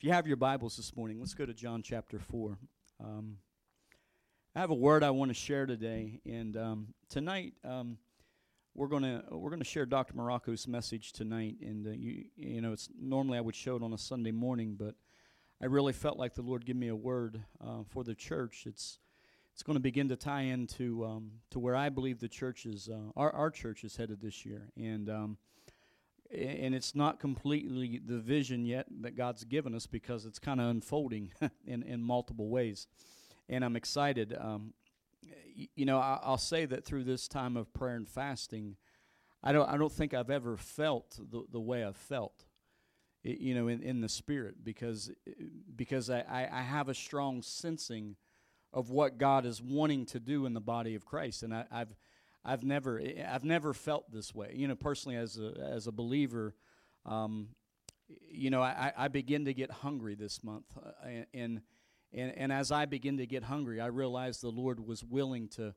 If you have your Bibles this morning, let's go to John chapter 4. Um, I have a word I want to share today, and um, tonight um, we're gonna we're gonna share Dr. Morocco's message tonight. And uh, you you know, it's normally I would show it on a Sunday morning, but I really felt like the Lord give me a word uh, for the church. It's it's going to begin to tie into um, to where I believe the church is uh, our our church is headed this year, and um, and it's not completely the vision yet that God's given us because it's kind of unfolding in, in multiple ways. And I'm excited. Um, y- you know, I, will say that through this time of prayer and fasting, I don't, I don't think I've ever felt the, the way I've felt, you know, in, in the spirit because, because I, I, I have a strong sensing of what God is wanting to do in the body of Christ. And I, I've, I've never I've never felt this way. You know, personally as a as a believer, um, you know, I, I begin to get hungry this month, uh, and, and and as I begin to get hungry, I realize the Lord was willing to.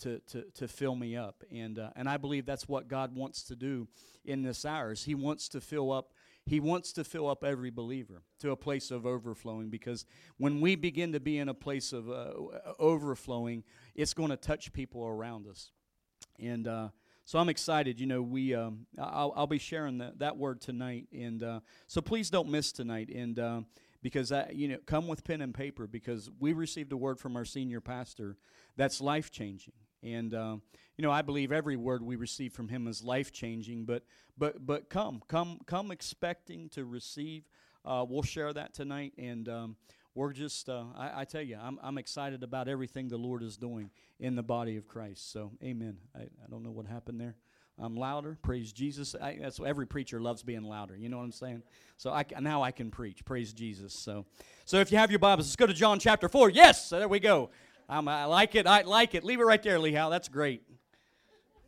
To, to, to fill me up and uh, and I believe that's what God wants to do in this hours. He wants to fill up he wants to fill up every believer to a place of overflowing because when we begin to be in a place of uh, overflowing, it's going to touch people around us. And uh, so I'm excited. You know, we um, I'll, I'll, be sharing that, that word tonight, and uh, so please don't miss tonight. And uh, because I, you know, come with pen and paper because we received a word from our senior pastor that's life changing. And uh, you know, I believe every word we receive from him is life changing. But but but come, come, come, expecting to receive. Uh, we'll share that tonight, and um, we're just, uh, I, I, tell you, I'm, I'm excited about everything the Lord is doing in the body of Christ. So, amen. I, I don't know what happened there. I'm louder. Praise Jesus. I, that's every preacher loves being louder. You know what I'm saying? So I, now I can preach. Praise Jesus. So, so if you have your Bibles, let's go to John chapter four. Yes, so there we go. Um, I like it. I like it. Leave it right there, Lee. That's great.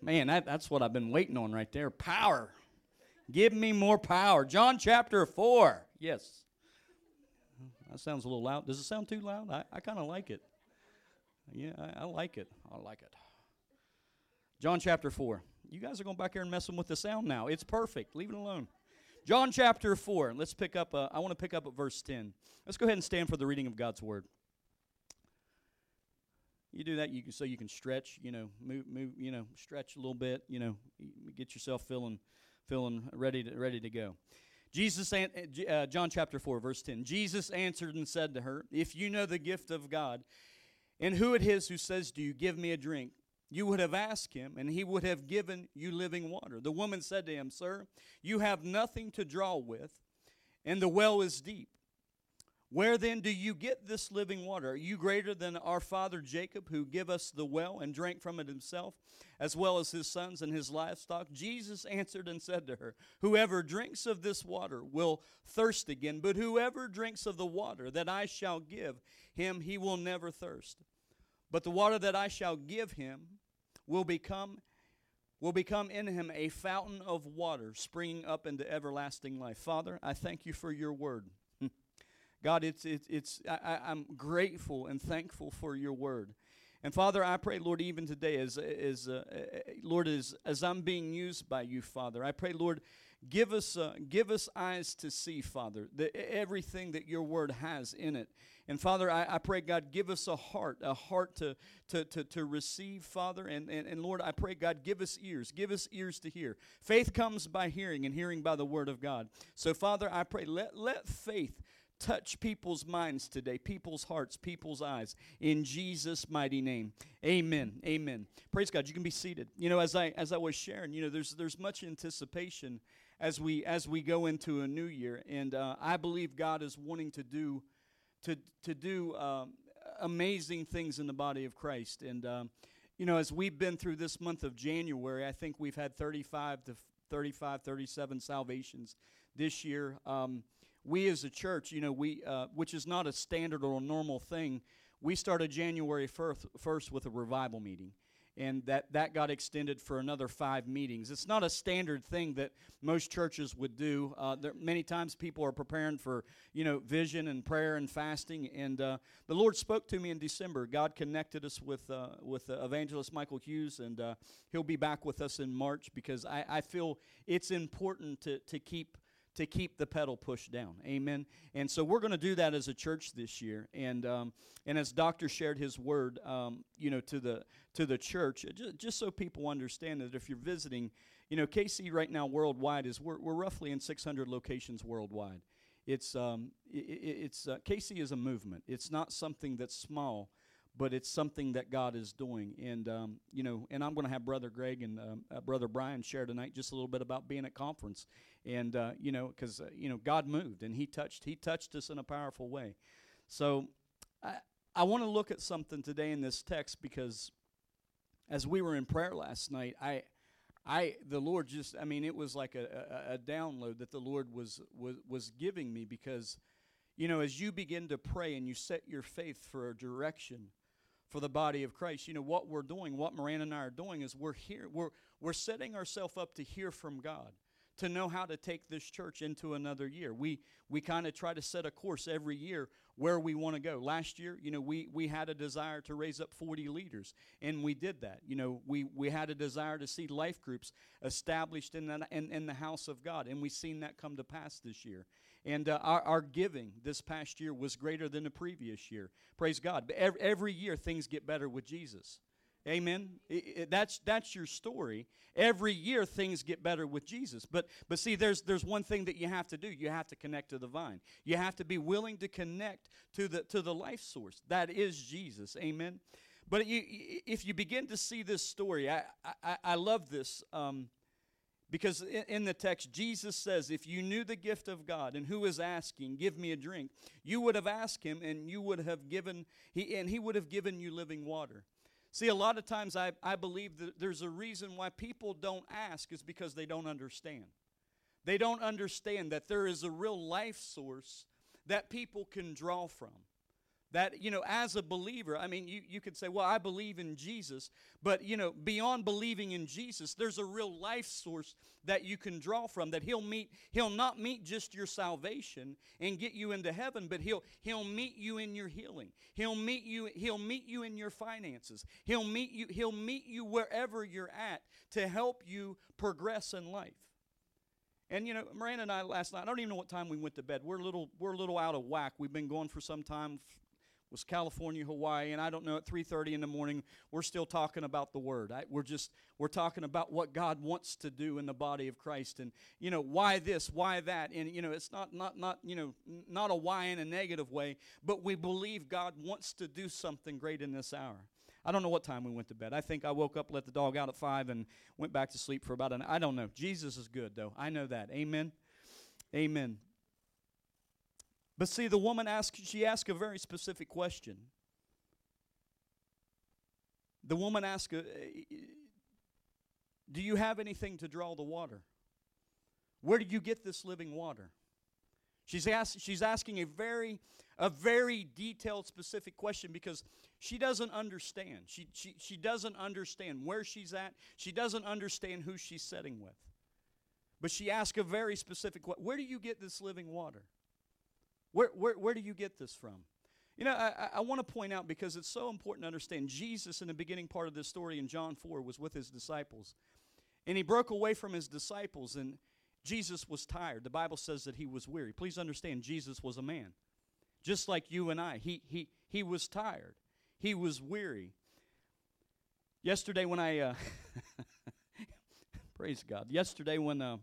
Man, that, that's what I've been waiting on right there. Power. Give me more power. John chapter four. Yes. That sounds a little loud. Does it sound too loud? I, I kind of like it. Yeah, I, I, like it. I like it. John chapter 4. You guys are going back here and messing with the sound now. It's perfect. Leave it alone. John chapter 4. Let's pick up, uh, I want to pick up at verse 10. Let's go ahead and stand for the reading of God's word. You do that you can, so you can stretch, you know, move, move, you know, stretch a little bit, you know, get yourself feeling, feeling ready to, ready to go. Jesus, uh, uh, John chapter 4, verse 10. Jesus answered and said to her, If you know the gift of God, and who it is who says to you, Give me a drink, you would have asked him, and he would have given you living water. The woman said to him, Sir, you have nothing to draw with, and the well is deep. Where then do you get this living water? Are you greater than our father Jacob, who gave us the well and drank from it himself, as well as his sons and his livestock? Jesus answered and said to her, Whoever drinks of this water will thirst again, but whoever drinks of the water that I shall give him, he will never thirst. But the water that I shall give him will become will become in him a fountain of water springing up into everlasting life. Father, I thank you for your word. God, it's, it's, it's I, I'm grateful and thankful for your word. And Father, I pray, Lord, even today, as, as uh, Lord, as, as I'm being used by you, Father, I pray, Lord, give us, uh, give us eyes to see, Father, the, everything that your word has in it. And Father, I, I pray, God, give us a heart, a heart to, to, to, to receive, Father. And, and, and Lord, I pray, God, give us ears, give us ears to hear. Faith comes by hearing, and hearing by the word of God. So, Father, I pray, let, let faith touch people's minds today, people's hearts, people's eyes. In Jesus' mighty name. Amen. Amen. Praise God. You can be seated. You know, as I as I was sharing, you know, there's there's much anticipation as we as we go into a new year, and uh, I believe God is wanting to do to to do um, amazing things in the body of Christ. And um, you know, as we've been through this month of January, I think we've had 35 to 35, 37 salvations this year. Um, we as a church, you know, we uh, which is not a standard or a normal thing, we started January first, with a revival meeting, and that that got extended for another five meetings. It's not a standard thing that most churches would do. Uh, there, many times people are preparing for you know vision and prayer and fasting, and uh, the Lord spoke to me in December. God connected us with uh, with evangelist Michael Hughes, and uh, he'll be back with us in March because I, I feel it's important to to keep to keep the pedal pushed down. Amen. And so we're going to do that as a church this year. And um, and as Doctor shared his word, um, you know, to the to the church, just, just so people understand that if you're visiting, you know, KC right now worldwide is we're, we're roughly in 600 locations worldwide. It's um, it, it's uh, KC is a movement. It's not something that's small but it's something that God is doing. And um, you know, and I'm going to have Brother Greg and um, uh, Brother Brian share tonight just a little bit about being at conference, and uh, you know, because uh, you know God moved and He touched He touched us in a powerful way. So I I want to look at something today in this text because as we were in prayer last night, I. I the Lord just I mean it was like a, a, a download that the Lord was, was was giving me because you know as you begin to pray and you set your faith for a direction for the body of Christ. You know, what we're doing, what Miranda and I are doing is we're here, we're, we're setting ourselves up to hear from God, to know how to take this church into another year. We, we kind of try to set a course every year where we want to go. Last year, you know, we, we had a desire to raise up 40 leaders, and we did that. You know, we, we had a desire to see life groups established in, the in, in the house of God, and we've seen that come to pass this year. And uh, our, our giving this past year was greater than the previous year. Praise God. But every, every year, things get better with Jesus. Amen. It, it, that's that's your story. Every year things get better with Jesus. But but see there's there's one thing that you have to do. You have to connect to the vine. You have to be willing to connect to the to the life source. That is Jesus. Amen. But you, if you begin to see this story, I I, I love this. Um, because in the text, Jesus says, If you knew the gift of God and who is asking, give me a drink, you would have asked him and you would have given, he, and he would have given you living water. See, a lot of times I, I believe that there's a reason why people don't ask is because they don't understand. They don't understand that there is a real life source that people can draw from that you know as a believer i mean you, you could say well i believe in jesus but you know beyond believing in jesus there's a real life source that you can draw from that he'll meet he'll not meet just your salvation and get you into heaven but he'll he'll meet you in your healing he'll meet you he'll meet you in your finances he'll meet you he'll meet you wherever you're at to help you progress in life and you know, Miranda and I last night, I don't even know what time we went to bed. We're a little we're a little out of whack. We've been going for some time, was California, Hawaii, and I don't know at 3:30 in the morning we're still talking about the word. I, we're just we're talking about what God wants to do in the body of Christ and you know why this, why that. And you know, it's not not not, you know, not a why in a negative way, but we believe God wants to do something great in this hour. I don't know what time we went to bed. I think I woke up, let the dog out at 5 and went back to sleep for about an I don't know. Jesus is good though. I know that. Amen. Amen. But see, the woman asked, she asked a very specific question. The woman asked, uh, Do you have anything to draw the water? Where did you get this living water? She's, ask, she's asking a very, a very detailed, specific question because she doesn't understand. She, she, she doesn't understand where she's at. She doesn't understand who she's sitting with. But she asked a very specific question Where do you get this living water? Where, where, where do you get this from? You know, I, I want to point out because it's so important to understand Jesus in the beginning part of this story in John 4 was with his disciples. And he broke away from his disciples, and Jesus was tired. The Bible says that he was weary. Please understand, Jesus was a man, just like you and I. He, he, he was tired, he was weary. Yesterday, when I, uh, praise God, yesterday when uh,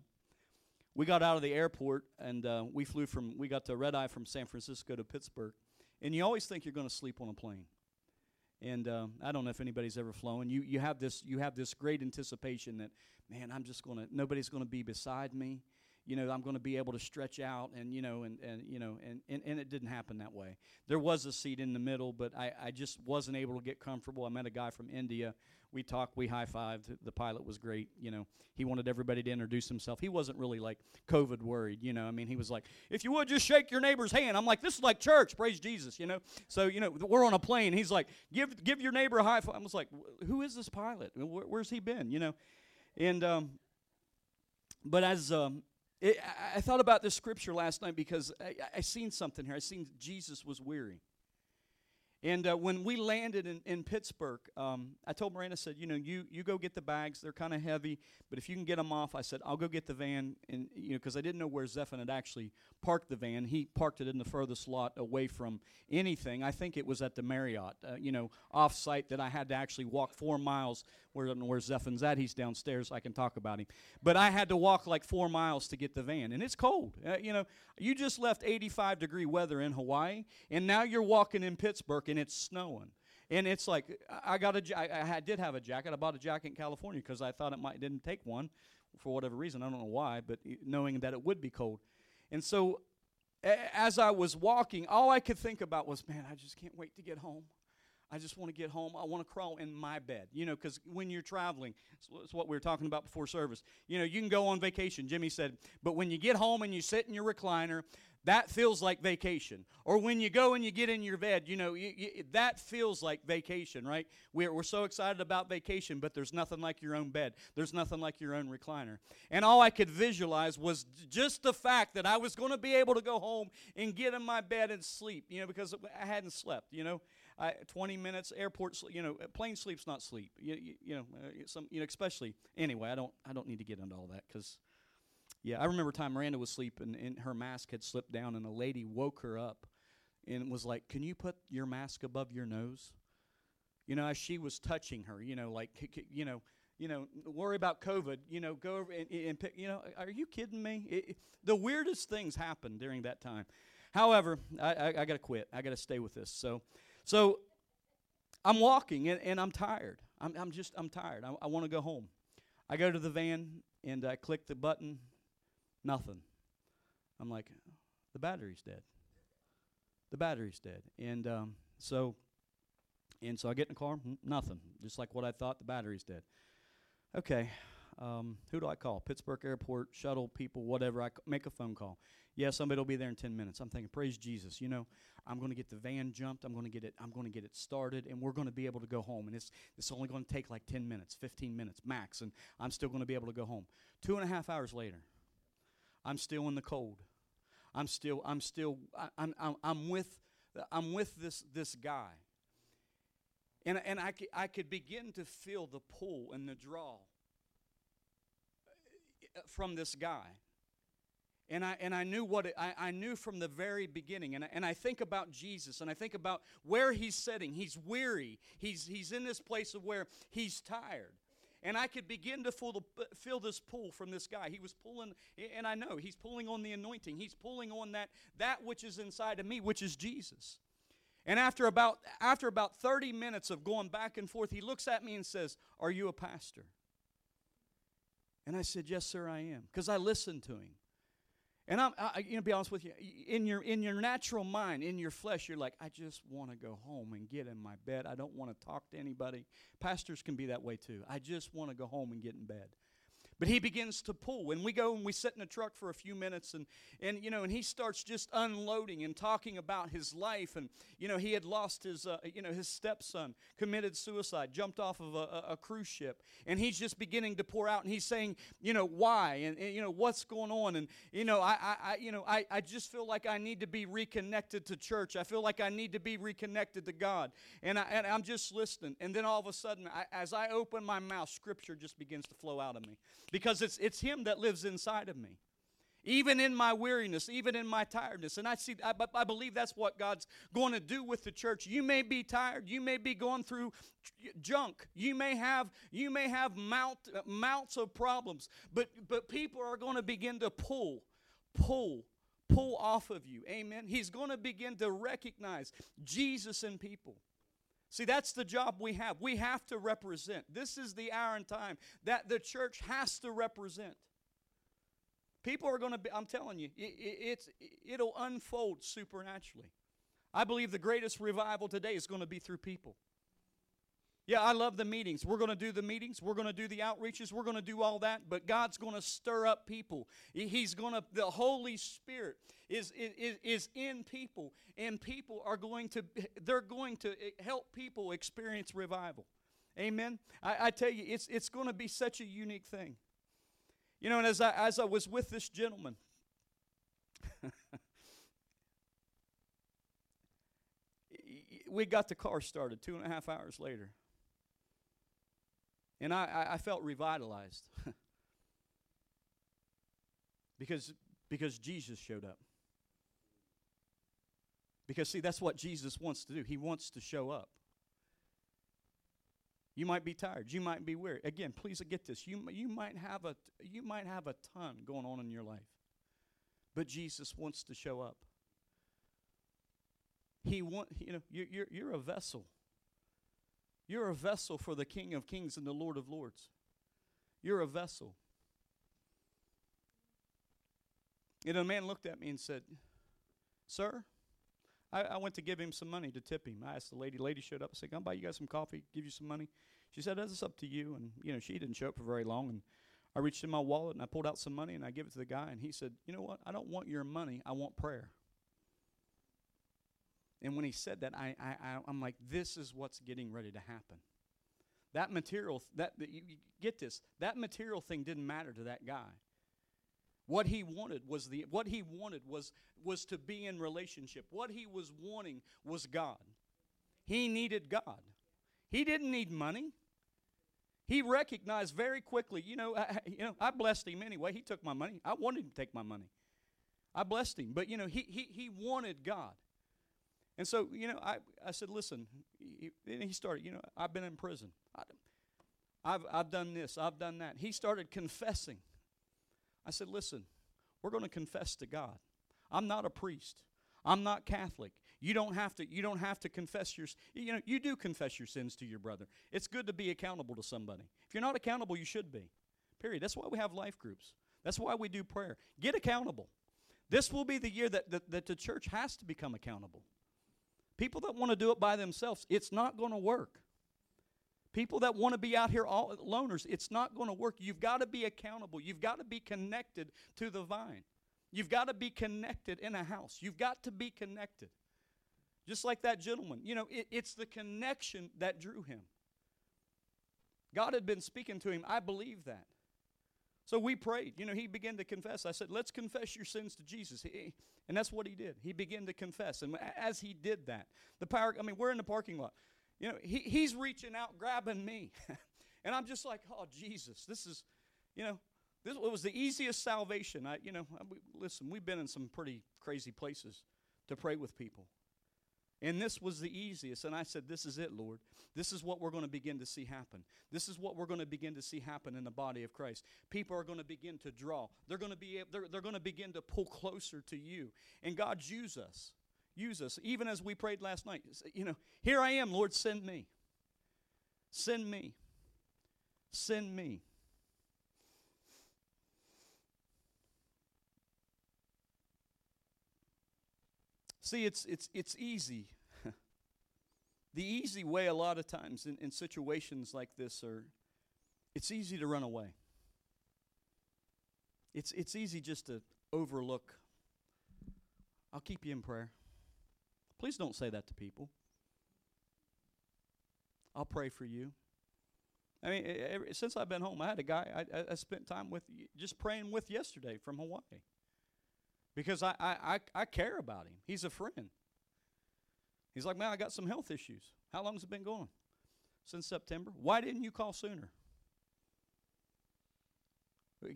we got out of the airport and uh, we flew from we got to red eye from san francisco to pittsburgh. And you always think you're going to sleep on a plane. And um, i don't know if anybody's ever flown. You, you have this you have this great anticipation that man i'm just going to nobody's going to be beside me you know i'm going to be able to stretch out and you know and, and you know and, and, and it didn't happen that way there was a seat in the middle but I, I just wasn't able to get comfortable i met a guy from india we talked, we high fived. The pilot was great. You know, he wanted everybody to introduce himself. He wasn't really like COVID worried. You know, I mean, he was like, if you would just shake your neighbor's hand. I'm like, this is like church. Praise Jesus. You know, so you know, we're on a plane. He's like, give give your neighbor a high five. I was like, who is this pilot? Where, where's he been? You know, and um, but as um, it, I, I thought about this scripture last night because I, I seen something here. I seen Jesus was weary. And uh, when we landed in, in Pittsburgh, um, I told Miranda, I said, you know, you, you go get the bags. They're kind of heavy, but if you can get them off, I said, I'll go get the van. And, you know, because I didn't know where Zephon had actually parked the van. He parked it in the furthest lot away from anything. I think it was at the Marriott, uh, you know, off site that I had to actually walk four miles where, where Zephon's at. He's downstairs. I can talk about him. But I had to walk like four miles to get the van. And it's cold. Uh, you know, you just left 85 degree weather in Hawaii, and now you're walking in Pittsburgh and it's snowing. And it's like I got a, I, I did have a jacket. I bought a jacket in California because I thought it might didn't take one for whatever reason. I don't know why, but knowing that it would be cold, and so as I was walking, all I could think about was, man, I just can't wait to get home. I just want to get home. I want to crawl in my bed. You know, because when you're traveling, it's what we were talking about before service. You know, you can go on vacation. Jimmy said, but when you get home and you sit in your recliner, that feels like vacation. Or when you go and you get in your bed, you know, you, you, that feels like vacation, right? We're, we're so excited about vacation, but there's nothing like your own bed. There's nothing like your own recliner. And all I could visualize was just the fact that I was going to be able to go home and get in my bed and sleep, you know, because I hadn't slept, you know. I, 20 minutes airport you know plane sleep's not sleep you, you, you know uh, some you know especially anyway i don't i don't need to get into all that because yeah i remember time miranda was sleeping and her mask had slipped down and a lady woke her up and was like can you put your mask above your nose you know as she was touching her you know like you know you know, worry about COVID, you know, go over and, and pick, you know, are you kidding me? It, the weirdest things happened during that time. However, I, I, I got to quit. I got to stay with this. So so I'm walking and, and I'm tired. I'm, I'm just, I'm tired. I, I want to go home. I go to the van and I click the button, nothing. I'm like, the battery's dead. The battery's dead. And um, so, and so I get in the car, nothing. Just like what I thought, the battery's dead. Okay, um, who do I call? Pittsburgh Airport, shuttle people, whatever. I c- make a phone call. Yeah, somebody will be there in 10 minutes. I'm thinking, praise Jesus. You know, I'm going to get the van jumped. I'm going to get it. I'm going to get it started, and we're going to be able to go home. And it's it's only going to take like 10 minutes, 15 minutes max, and I'm still going to be able to go home. Two and a half hours later, I'm still in the cold. I'm still I'm still I'm, I'm I'm with I'm with this this guy. And and I I could begin to feel the pull and the draw uh, from this guy. And I, and I knew what it, I, I knew from the very beginning. And I, and I think about Jesus and I think about where he's sitting. He's weary. He's, he's in this place of where he's tired. And I could begin to feel, the, this pull from this guy. He was pulling, and I know he's pulling on the anointing. He's pulling on that, that which is inside of me, which is Jesus. And after about, after about 30 minutes of going back and forth, he looks at me and says, Are you a pastor? And I said, Yes, sir, I am. Because I listened to him. And I'm, I, you know, be honest with you, in your in your natural mind, in your flesh, you're like, I just want to go home and get in my bed. I don't want to talk to anybody. Pastors can be that way too. I just want to go home and get in bed. But he begins to pull. And we go and we sit in a truck for a few minutes and, and you know, and he starts just unloading and talking about his life. And, you know, he had lost his, uh, you know, his stepson, committed suicide, jumped off of a, a, cruise ship. And he's just beginning to pour out and he's saying, you know, why and, and you know, what's going on. And, you know, I, I, you know, I, I just feel like I need to be reconnected to church. I feel like I need to be reconnected to God. And, I, and I'm just listening. And then all of a sudden, I, as I open my mouth, scripture just begins to flow out of me because it's, it's Him that lives inside of me. Even in my weariness, even in my tiredness. And I see, I, I believe that's what God's going to do with the church. You may be tired. You may be going through junk. You may have, you may have mount, uh, mounts of problems. But, but people are going to begin to pull, pull, pull off of you. Amen. He's going to begin to recognize Jesus in people. See, that's the job we have. We have to represent. This is the hour and time that the church has to represent. People are going to be, I'm telling you, it, it, it's, it'll unfold supernaturally. I believe the greatest revival today is going to be through people. Yeah, I love the meetings. We're going to do the meetings. We're going to do the outreaches. We're going to do all that. But God's going to stir up people. He's going to, the Holy Spirit is, is, is in people. And people are going to, they're going to eh, help people experience revival. Amen. I, I tell you, it's, it's going to be such a unique thing. You know, and as I, as I was with this gentleman, we got the car started two and a half hours later. And I, I, felt revitalized. because, because Jesus showed up. Because, see, that's what Jesus wants to do. He wants to show up. You might be tired. You might be weary. Again, please get this. You, you, might have a, you might have a ton going on in your life. But Jesus wants to show up. He want, you know, you're, you're, you're a vessel. You're a vessel for the King of Kings and the Lord of Lords. You're a vessel. And a man looked at me and said, Sir, I, I, went to give him some money to tip him. I asked the lady, lady showed up, I said, Come buy you guys some coffee, give you some money. She said, That's up to you. And, you know, she didn't show up for very long. And I reached in my wallet and I pulled out some money and I gave it to the guy. And he said, You know what? I don't want your money, I want prayer. And when he said that, I, I, I, am like, This is what's getting ready to happen. That material, that, that you, you get this, that material thing didn't matter to that guy. What he wanted was the what he wanted was was to be in relationship. What he was wanting was God. He needed God. He didn't need money. He recognized very quickly, you know, I, you know, I blessed him anyway. He took my money. I wanted him to take my money. I blessed him, but you know, he he he wanted God. And so, you know, I, I said, listen, he, he started, you know, I've been in prison. I, I've, I've done this, I've done that. He started confessing. I said, listen, we're going to confess to God. I'm not a priest. I'm not Catholic. You don't have to you don't have to confess your you know you do confess your sins to your brother. It's good to be accountable to somebody. If you're not accountable, you should be. Period. That's why we have life groups. That's why we do prayer. Get accountable. This will be the year that, that, that the church has to become accountable. People that want to do it by themselves, it's not going to work. People that want to be out here all loners, it's not going to work. You've got to be accountable. You've got to be connected to the vine. You've got to be connected in a house. You've got to be connected. Just like that gentleman. You know, it, it's the connection that drew him. God had been speaking to him. I believe that. So we prayed. You know, he began to confess. I said, let's confess your sins to Jesus. He, and that's what he did. He began to confess. And as he did that, the power, I mean, we're in the parking lot. You know, he, he's reaching out, grabbing me. and I'm just like, oh, Jesus, this is, you know, this was the easiest salvation. I, you know, I, we, listen, we've been in some pretty crazy places to pray with people. And this was the easiest. And I said, This is it, Lord. This is what we're going to begin to see happen. This is what we're going to begin to see happen in the body of Christ. People are going to begin to draw. They're going to be they're, they're going to begin to pull closer to you. And God use us. Use us, even as we prayed last night. You know, here I am, Lord, send me. Send me. Send me. See, it's, it's, it's easy. the easy way, a lot of times in, in situations like this, are it's easy to run away. It's, it's easy just to overlook. I'll keep you in prayer. Please don't say that to people. I'll pray for you. I mean, every, since I've been home, I had a guy I, I, spent time with, just praying with yesterday from Hawaii, because I, I, I care about him. He's a friend. He's like, man, I got some health issues. How long has it been going? Since September. Why didn't you call sooner?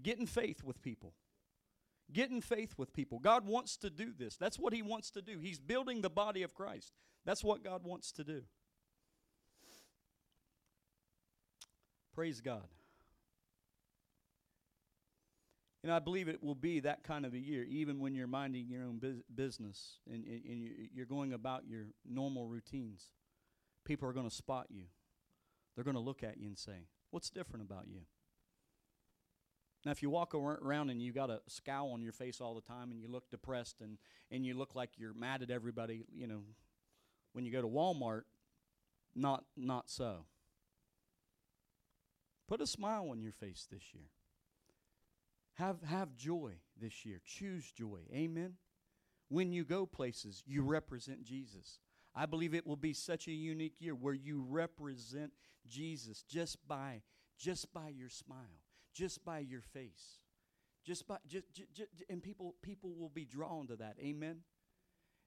Get in faith with people. Get in faith with people. God wants to do this. That's what He wants to do. He's building the body of Christ. That's what God wants to do. Praise God. And I believe it will be that kind of a year, even when you're minding your own business and, and, and you're going about your normal routines. People are going to spot you. They're going to look at you and say, What's different about you? Now, if you walk around and you got a scowl on your face all the time and you look depressed and, and you look like you're mad at everybody, you know, when you go to Walmart, not, not so. Put a smile on your face this year. Have, have joy this year. Choose joy. Amen. When you go places, you represent Jesus. I believe it will be such a unique year where you represent Jesus just by just by your smile just by your face. Just by just, just, just and people people will be drawn to that. Amen.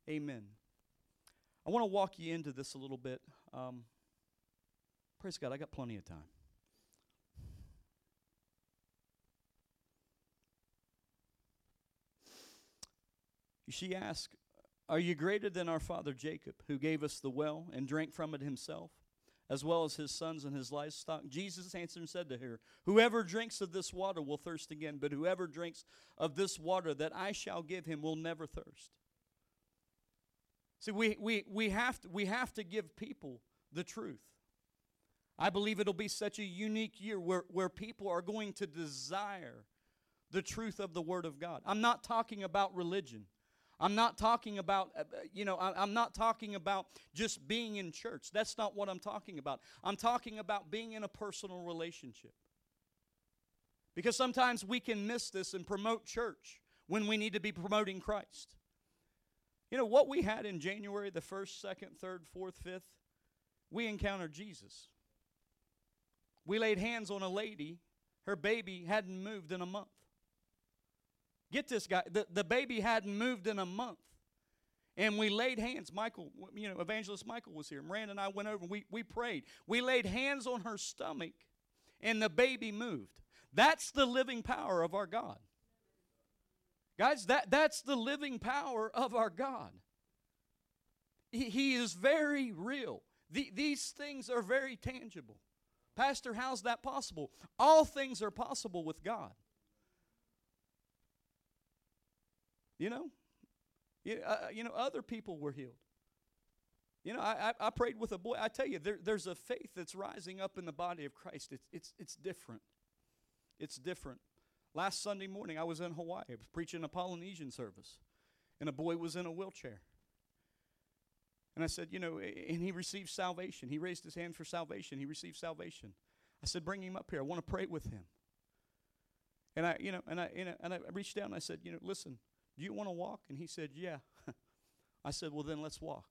Amen. I want to walk you into this a little bit. Um, praise God, I got plenty of time. She asked, Are you greater than our father Jacob, who gave us the well and drank from it himself, as well as his sons and his livestock? Jesus answered and said to her, Whoever drinks of this water will thirst again, but whoever drinks of this water that I shall give him will never thirst. See, we, we, we, have to, we have to give people the truth. I believe it'll be such a unique year where, where people are going to desire the truth of the Word of God. I'm not talking about religion. I'm not talking about, uh, uh, you know, I'm not talking about just being in church. That's not what I'm talking about. I'm talking about being in a personal relationship. Because sometimes we can miss this and promote church when we need to be promoting Christ. You know, what we had in January, the 1st, 2nd, 3rd, 4th, 5th, we encountered Jesus. We laid hands on a lady, her baby hadn't moved in a month. Get this guy, the, the baby hadn't moved in a month. And we laid hands. Michael, you know, Evangelist Michael was here. Miranda and I went over and we, we prayed. We laid hands on her stomach, and the baby moved. That's the living power of our God. Guys, that, that's the living power of our God. He, he is very real. The, these things are very tangible. Pastor, how's that possible? All things are possible with God. You know, you, uh, you know, other people were healed. You know, I, I, I prayed with a boy. I tell you, there, there's a faith that's rising up in the body of Christ. It's, it's, it's different. It's different. Last Sunday morning, I was in Hawaii. I was preaching a Polynesian service, and a boy was in a wheelchair. And I said, you know, and he received salvation. He raised his hand for salvation. He received salvation. I said, bring him up here. I want to pray with him. And I, you know, and I, you know, and I reached down and I said, you know, listen, do you want to walk? And he said, yeah. I said, well, then let's walk.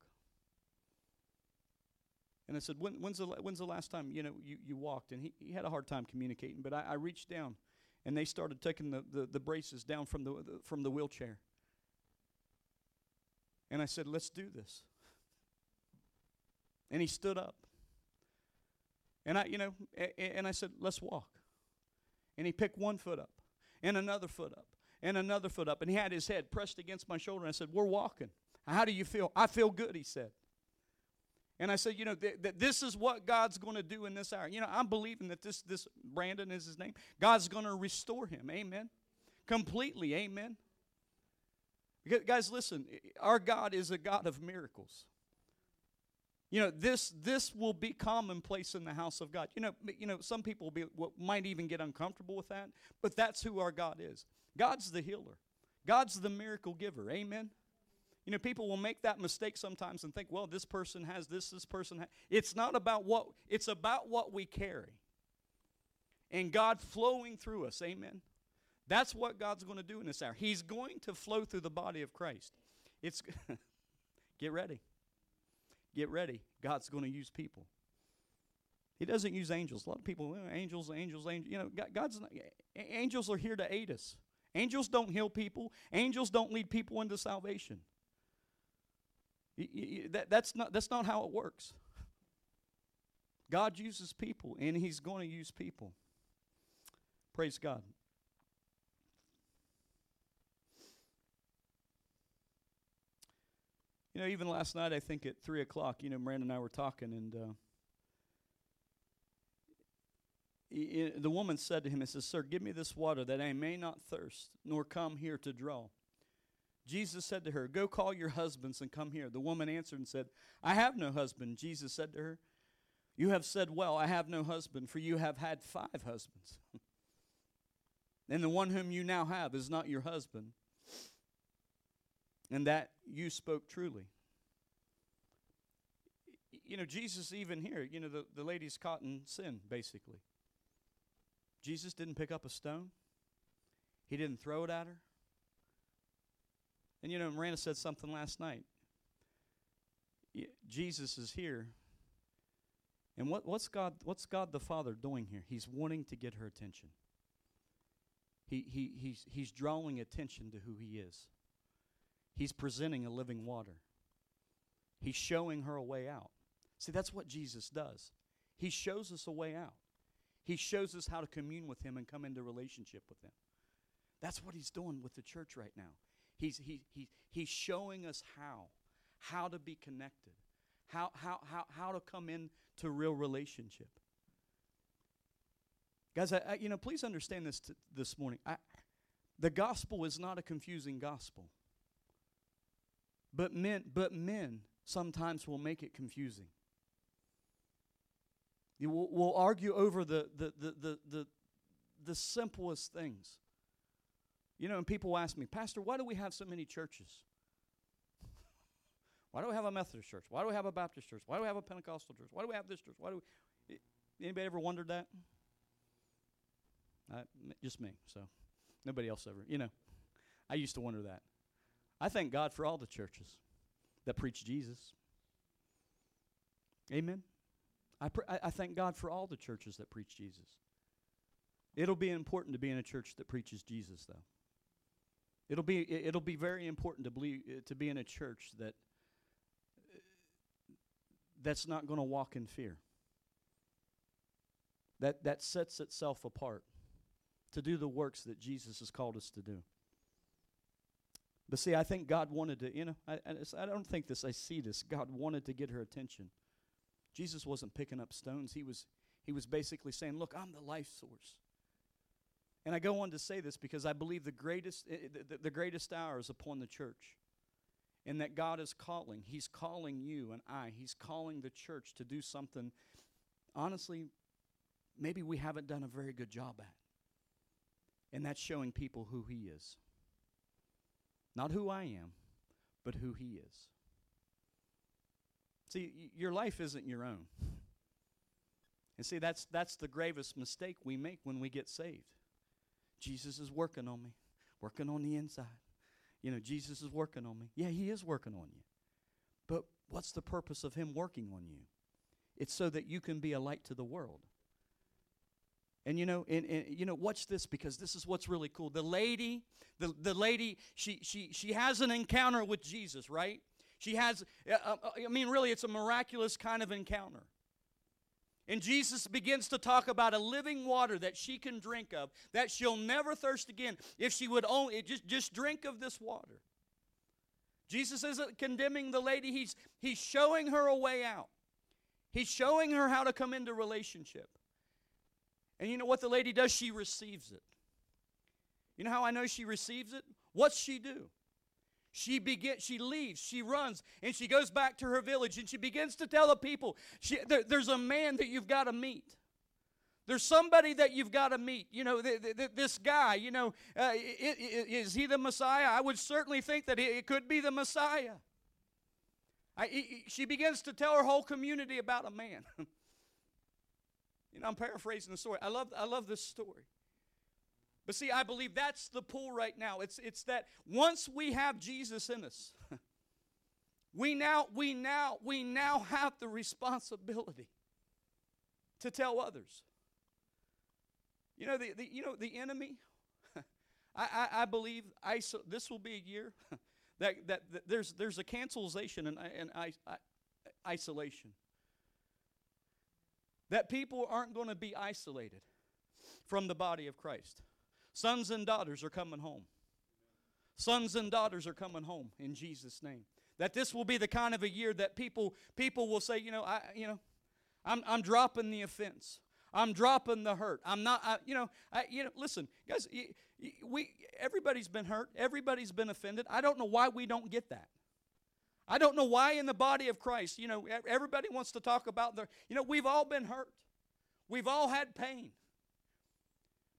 And I said, when, when's, the, when's the last time, you know, you, you walked? And he, he had a hard time communicating, but I, I reached down and they started taking the, the, the braces down from the, the, from the wheelchair. And I said, Let's do this. And he stood up. And I, you know, and I said, Let's walk. And he picked one foot up, and another foot up, and another foot up. And he had his head pressed against my shoulder. And I said, We're walking. How do you feel? I feel good, he said. And I said, you know, th- th- this is what God's going to do in this hour. You know, I'm believing that this, this Brandon is his name. God's going to restore him. Amen. Completely. Amen. Guys, listen, our God is a God of miracles. You know, this this will be commonplace in the house of God. You know, you know, some people will be, might even get uncomfortable with that, but that's who our God is. God's the healer. God's the miracle giver. Amen. You know, people will make that mistake sometimes and think, well, this person has this, this person has. It's not about what, it's about what we carry. And God flowing through us. Amen. That's what God's going to do in this hour. He's going to flow through the body of Christ. It's get ready. Get ready. God's going to use people. He doesn't use angels. A lot of people, angels, angels, angels. You know, God's not, angels are here to aid us. Angels don't heal people. Angels don't lead people into salvation that, that's, not, that's not how it works. God uses people, and He's going to use people. Praise God. You know, even last night, I think at 3 o'clock, you know, Miranda and I were talking, and uh, he, the woman said to him, "He says, Sir, give me this water that I may not thirst, nor come here to draw. Jesus said to her, Go call your husbands and come here. The woman answered and said, I have no husband. Jesus said to her, You have said well, I have no husband, for you have had five husbands. and the one whom you now have is not your husband. And that you spoke truly. You know, Jesus, even here, you know, the, the lady's caught in sin, basically. Jesus didn't pick up a stone, he didn't throw it at her. And you know, Miranda said something last night. Jesus is here. And what, what's God what's God the Father doing here? He's wanting to get her attention. He, he, he's, he's drawing attention to who he is. He's presenting a living water. He's showing her a way out. See, that's what Jesus does. He shows us a way out. He shows us how to commune with Him and come into relationship with Him. That's what He's doing with the church right now. He's, he, he, he's showing us how, how to be connected, how, how, how, how to come into real relationship. Guys, I, I, you know, please understand this t- this morning. I, the gospel is not a confusing gospel. But men, but men sometimes will make it confusing. You will, will argue over the, the, the, the, the, the simplest things. You know, and people ask me, Pastor, why do we have so many churches? Why do we have a Methodist church? Why do we have a Baptist church? Why do we have a Pentecostal church? Why do we have this church? Why do we? Anybody ever wondered that? Uh, just me. So nobody else ever. You know, I used to wonder that. I thank God for all the churches that preach Jesus. Amen. I, pr- I, thank God for all the churches that preach Jesus. It'll be important to be in a church that preaches Jesus, though. It'll be it'll be very important to believe to be in a church that that's not going to walk in fear. That that sets itself apart to do the works that Jesus has called us to do. But see, I think God wanted to, you know, I, I, don't think this, I see this. God wanted to get her attention. Jesus wasn't picking up stones. He was, he was basically saying, Look, I'm the life source. And I go on to say this because I believe the greatest, uh, the, the greatest hour is upon the church. And that God is calling. He's calling you and I. He's calling the church to do something, honestly, maybe we haven't done a very good job at. And that's showing people who He is. Not who I am, but who He is. See, y- your life isn't your own. And see, that's, that's the gravest mistake we make when we get saved. Jesus is working on me, working on the inside. You know, Jesus is working on me. Yeah, He is working on you. But what's the purpose of Him working on you? It's so that you can be a light to the world. And you know, and, and, you know, watch this because this is what's really cool. The lady, the, the lady, she she she has an encounter with Jesus, right? She has, uh, uh, I mean, really, it's a miraculous kind of encounter. And Jesus begins to talk about a living water that she can drink of, that she'll never thirst again if she would only just, just drink of this water. Jesus isn't condemning the lady, he's, he's showing her a way out. He's showing her how to come into relationship. And you know what the lady does? She receives it. You know how I know she receives it? What's she do? She begins, she leaves, she runs, and she goes back to her village and she begins to tell the people, she, there, there's a man that you've got to meet. There's somebody that you've got to meet. You know, th- th- this guy, you know, uh, is he the Messiah? I would certainly think that it could be the Messiah. I, she begins to tell her whole community about a man. you know, I'm paraphrasing the story. I love, I love this story. But see, I believe that's the pull right now. It's, it's that once we have Jesus in us, we now, we now, we now have the responsibility to tell others. You know, the, the you know, the enemy, I, I, I believe iso- this will be a year that, that, that, there's, there's a cancelization and, and I, I, isolation. That people aren't going to be isolated from the body of Christ. Sons and daughters are coming home. Sons and daughters are coming home in Jesus' name. That this will be the kind of a year that people people will say, you know, I you know, I'm I'm dropping the offense. I'm dropping the hurt. I'm not, I, you know, I, you know. Listen, guys, we everybody's been hurt. Everybody's been offended. I don't know why we don't get that. I don't know why in the body of Christ, you know, everybody wants to talk about the, you know, we've all been hurt. We've all had pain.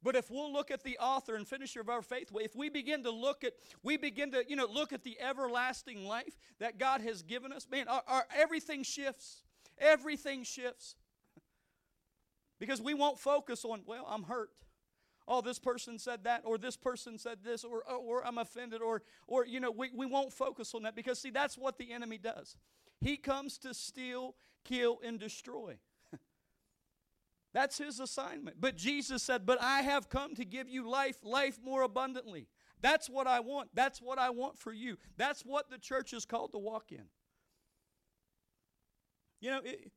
But if we'll look at the author and finisher of our faith, if we begin to look at, we begin to, you know, look at the everlasting life that God has given us, man, our, our, everything shifts. Everything shifts. because we won't focus on, well, I'm hurt. Oh, this person said that, or this person said this, or, or, or I'm offended, or, or you know, we, we won't focus on that because, see, that's what the enemy does. He comes to steal, kill, and destroy. That's his assignment. But Jesus said, But I have come to give you life, life more abundantly. That's what I want. That's what I want for you. That's what the church is called to walk in. You know, it,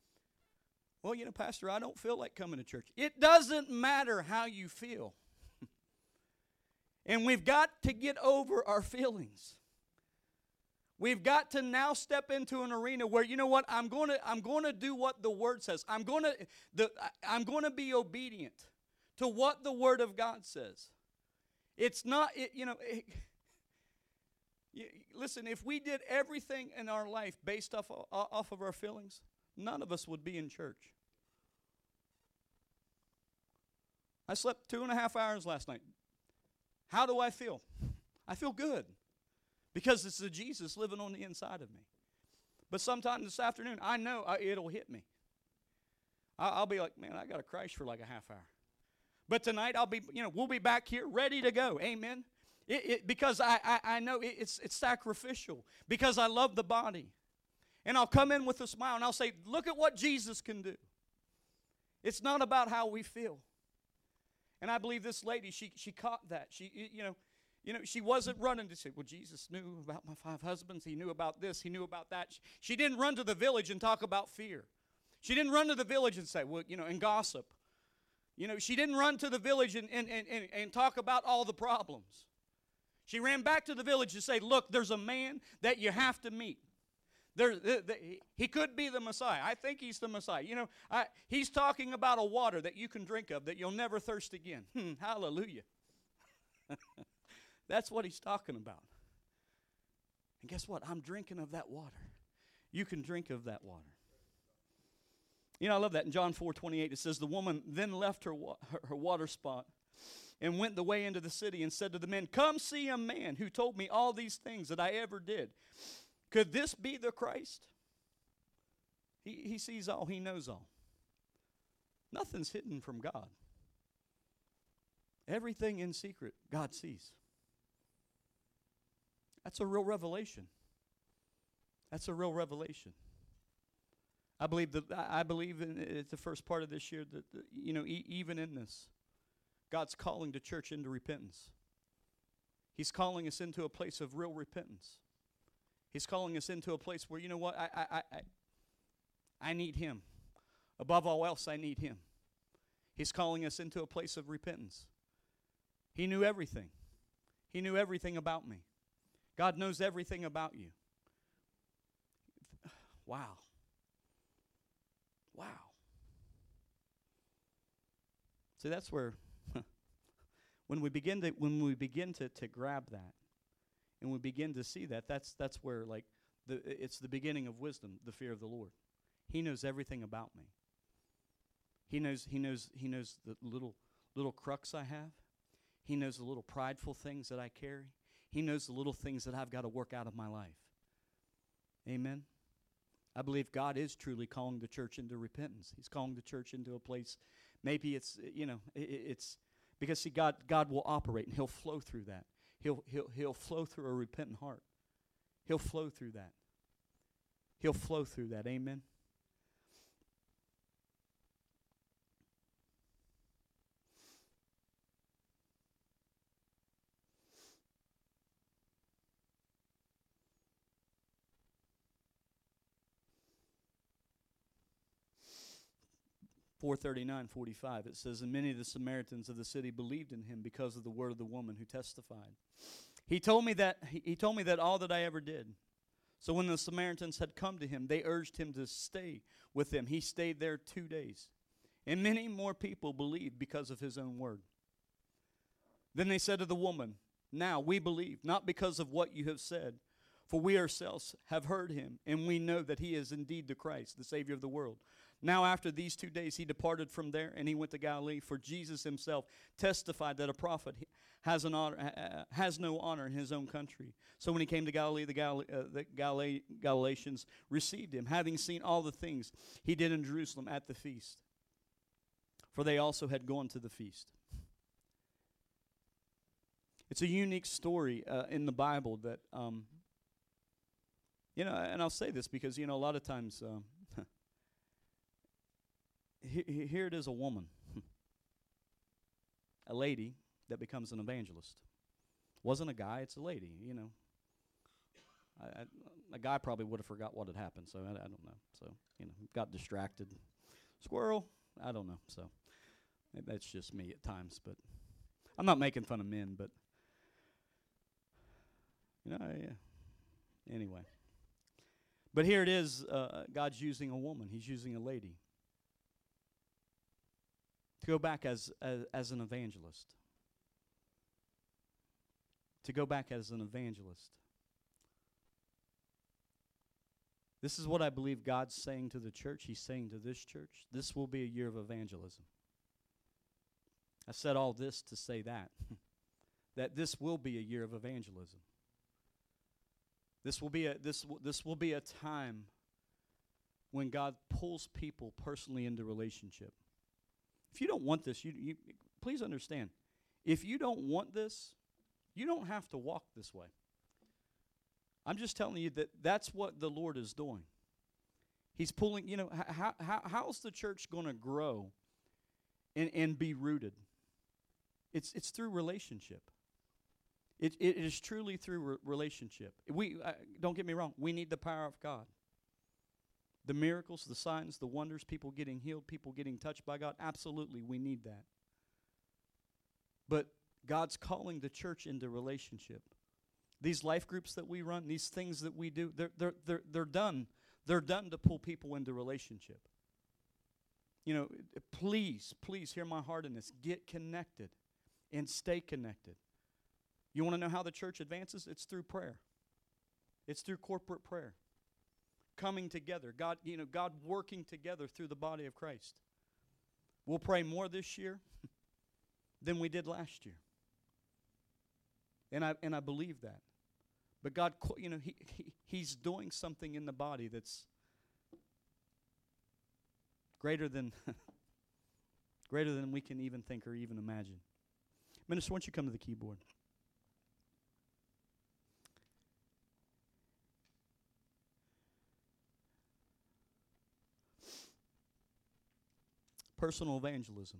well, you know, Pastor, I don't feel like coming to church. It doesn't matter how you feel. and we've got to get over our feelings. We've got to now step into an arena where you know what I'm going to I'm going to do what the word says. I'm going to the I'm going to be obedient to what the word of God says. It's not it, you know it, listen, if we did everything in our life based off off of our feelings, none of us would be in church. I slept two and a half hours last night. How do I feel? I feel good because it's the Jesus living on the inside of me. But sometime this afternoon, I know I, it'll hit me. I, I'll be like, man, I got to crash for like a half hour. But tonight, I'll be, you know, we'll be back here ready to go. Amen. It, it, because I, I, I know it, it's, it's sacrificial, because I love the body. And I'll come in with a smile and I'll say, look at what Jesus can do. It's not about how we feel. And I believe this lady, she, she caught that. She, you know, you know, she wasn't running to say, well, Jesus knew about my five husbands. He knew about this. He knew about that. She, she didn't run to the village and talk about fear. She didn't run to the village and say, well, you know, and gossip. You know, she didn't run to the village and, and, and, and talk about all the problems. She ran back to the village to say, look, there's a man that you have to meet. There, the, the, he could be the Messiah. I think he's the Messiah. You know, I, he's talking about a water that you can drink of that you'll never thirst again. Hmm, hallelujah. That's what he's talking about. And guess what? I'm drinking of that water. You can drink of that water. You know, I love that. In John 4 28, it says, The woman then left her, wa- her, her water spot and went the way into the city and said to the men, Come see a man who told me all these things that I ever did. Could this be the Christ? He, he sees all, he knows all. Nothing's hidden from God. Everything in secret, God sees. That's a real revelation. That's a real revelation. I believe that I believe in it's the first part of this year that, you know e- even in this, God's calling the church into repentance. He's calling us into a place of real repentance. He's calling us into a place where, you know what, I, I, I, I need Him. Above all else, I need Him. He's calling us into a place of repentance. He knew everything, He knew everything about me. God knows everything about you. Wow. Wow. See, that's where when we begin to when we begin to, to grab that and we begin to see that, that's that's where like the it's the beginning of wisdom, the fear of the Lord. He knows everything about me. He knows he knows he knows the little little crux I have. He knows the little prideful things that I carry. He knows the little things that I've got to work out of my life. Amen. I believe God is truly calling the church into repentance. He's calling the church into a place. Maybe it's you know it, it's because see God God will operate and He'll flow through that. He'll, he'll, he'll flow through a repentant heart. He'll flow through that. He'll flow through that. Amen. Four thirty nine forty five. It says, And many of the Samaritans of the city believed in him because of the word of the woman who testified. He told me that he, he told me that all that I ever did. So when the Samaritans had come to him, they urged him to stay with them. He stayed there two days. And many more people believed because of his own word. Then they said to the woman, Now we believe, not because of what you have said, for we ourselves have heard him, and we know that he is indeed the Christ, the Savior of the world. Now, after these two days, he departed from there and he went to Galilee. For Jesus himself testified that a prophet has, an honor, has no honor in his own country. So when he came to Galilee, the, Gal- uh, the Gal- Galatians received him, having seen all the things he did in Jerusalem at the feast. For they also had gone to the feast. It's a unique story uh, in the Bible that, um, you know, and I'll say this because, you know, a lot of times. Um, here it is a woman, a lady that becomes an evangelist. Wasn't a guy, it's a lady, you know. I, I, a guy probably would have forgot what had happened. So I, I don't know. So you know, got distracted. Squirrel. I don't know. So that's just me at times, but I'm not making fun of men, but you know. Anyway. But here it is uh, God's using a woman, He's using a lady to go back as, as, as an evangelist. To go back as an evangelist. This is what I believe God's saying to the church. He's saying to this church, this will be a year of evangelism. I said all this to say that. that this will be a year of evangelism. This will be a this this will be a time when God pulls people personally into relationship. If you don't want this, you, you please understand. If you don't want this, you don't have to walk this way. I'm just telling you that that's what the Lord is doing. He's pulling, you know, how, how, how's the church going to grow and, and be rooted? It's, it's through relationship. It, it is truly through re- relationship. We uh, don't get me wrong. We need the power of God. The miracles, the signs, the wonders, people getting healed, people getting touched by God. Absolutely, we need that. But God's calling the church into relationship. These life groups that we run, these things that we do, they're, they're, they're, they're done. They're done to pull people into relationship. You know, please, please hear my heart in this. Get connected and stay connected. You want to know how the church advances? It's through prayer. It's through corporate prayer. Coming together. God, you know, God working together through the body of Christ. We'll pray more this year than we did last year. And I and I believe that. But God, you know, he, he he's doing something in the body that's greater than greater than we can even think or even imagine. Minister, why don't you come to the keyboard? Personal evangelism.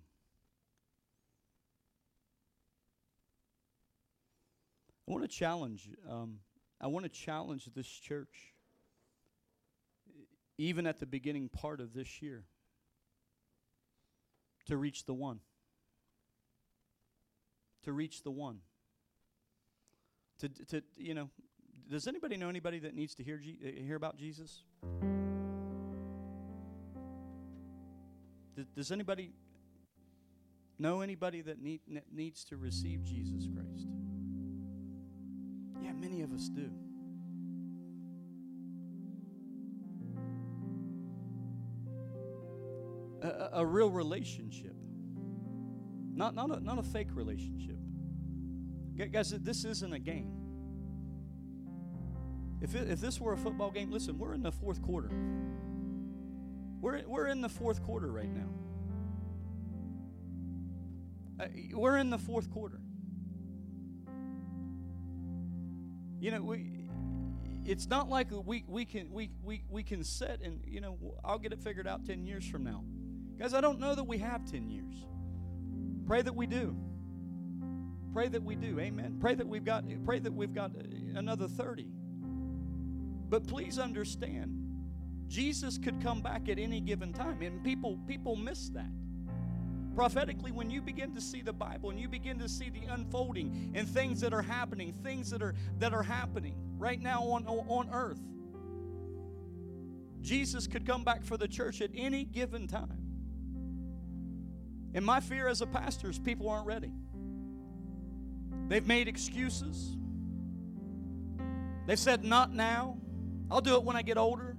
I want to challenge. Um, I want to challenge this church, even at the beginning part of this year, to reach the one. To reach the one. To, to you know, does anybody know anybody that needs to hear uh, hear about Jesus? Does anybody know anybody that need, needs to receive Jesus Christ? Yeah, many of us do. A, a, real relationship, not, not, a, not a fake relationship. Guys, this isn't a game. If, it, if this were a football game, listen, we're in the fourth quarter. We're, we're in the fourth quarter right now. Uh, we're in the fourth quarter. You know, we, it's not like we, we, can, we, we, we can sit and, you know, I'll get it figured out 10 years from now. Guys, I don't know that we have 10 years. Pray that we do. Pray that we do. Amen. Pray that we've got pray that we've got another 30. But please understand Jesus could come back at any given time, and people people miss that. Prophetically, when you begin to see the Bible and you begin to see the unfolding and things that are happening, things that are that are happening right now on, on earth. Jesus could come back for the church at any given time. And my fear as a pastor is people aren't ready. They've made excuses. They've said, not now. I'll do it when I get older.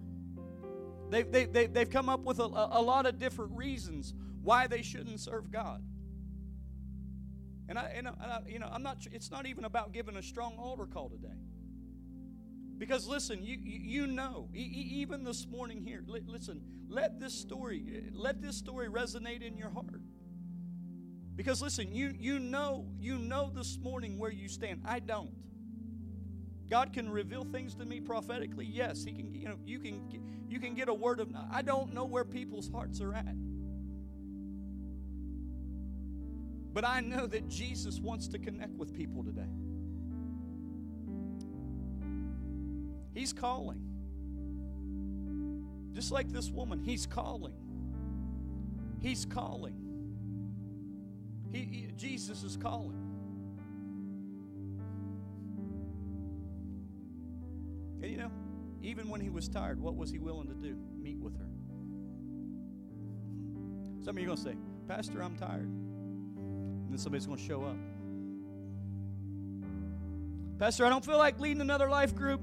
They've, they, they, they've come up with a, a lot of different reasons why they shouldn't serve God. And I, and I, you know, I'm not. It's not even about giving a strong altar call today. Because listen, you you know, even this morning here, listen, let this story let this story resonate in your heart. Because listen, you you know you know this morning where you stand. I don't. God can reveal things to me prophetically. Yes, He can. You know, you can you can get a word of. I don't know where people's hearts are at, but I know that Jesus wants to connect with people today. He's calling. Just like this woman, He's calling. He's calling. He, he, Jesus is calling. And you know, even when he was tired, what was he willing to do? Meet with her. Some of you are going to say, Pastor, I'm tired. And then somebody's going to show up. Pastor, I don't feel like leading another life group.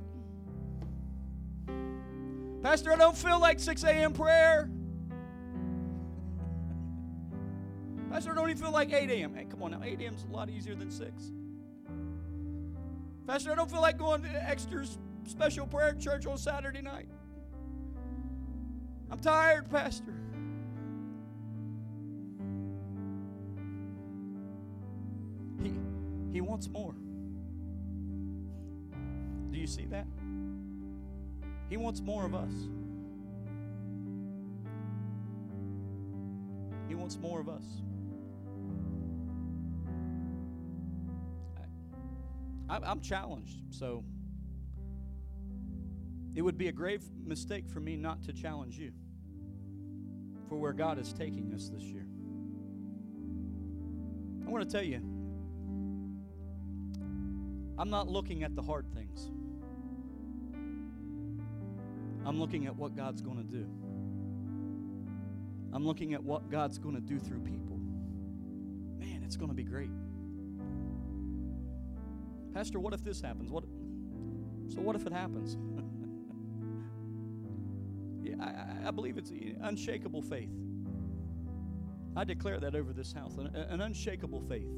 Pastor, I don't feel like 6 a.m. prayer. Pastor, I don't even feel like 8 a.m. Hey, come on now, 8 a.m. is a lot easier than 6. Pastor, I don't feel like going to extra special prayer church on Saturday night. I'm tired, Pastor. He, he wants more. Do you see that? He wants more of us. He wants more of us. I, I'm challenged, so it would be a grave mistake for me not to challenge you for where God is taking us this year. I want to tell you, I'm not looking at the hard things. I'm looking at what God's going to do. I'm looking at what God's going to do through people. Man, it's going to be great. Pastor, what if this happens? What So what if it happens? I, I, believe it's unshakable faith. I declare that over this house, an, an unshakable faith.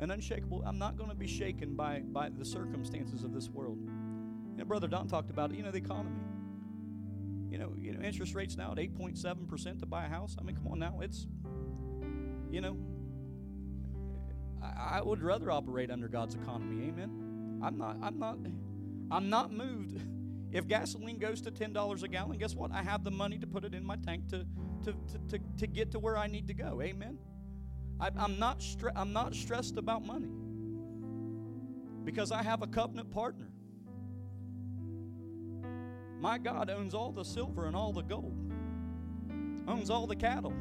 An unshakable, I'm not going to be shaken by, by the circumstances of this world. You know, Brother Don talked about, it, you know, the economy. You know, you know, interest rates now at 8.7% to buy a house. I mean, come on now, it's, you know, I, I would rather operate under God's economy. Amen. I'm not, I'm not, I'm not moved. If gasoline goes to $10 a gallon, guess what? I have the money to put it in my tank to, to, to, to, to get to where I need to go. Amen. I, am not stre- I'm not stressed about money because I have a covenant partner. My God owns all the silver and all the gold, owns all the cattle.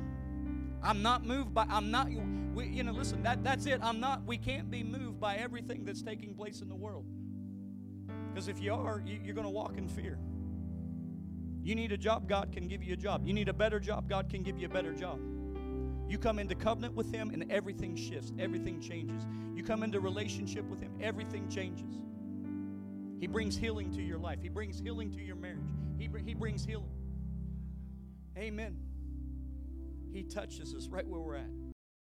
I'm not moved by, I'm not, we, you know, listen, that, that's it. I'm not, we can't be moved by everything that's taking place in the world. Because if you are, you, you're going to walk in fear. You need a job, God can give you a job. You need a better job, God can give you a better job. You come into covenant with Him and everything shifts, everything changes. You come into relationship with Him, everything changes. He brings healing to your life, He brings healing to your marriage, He, he brings healing. Amen. He touches us right where we're at.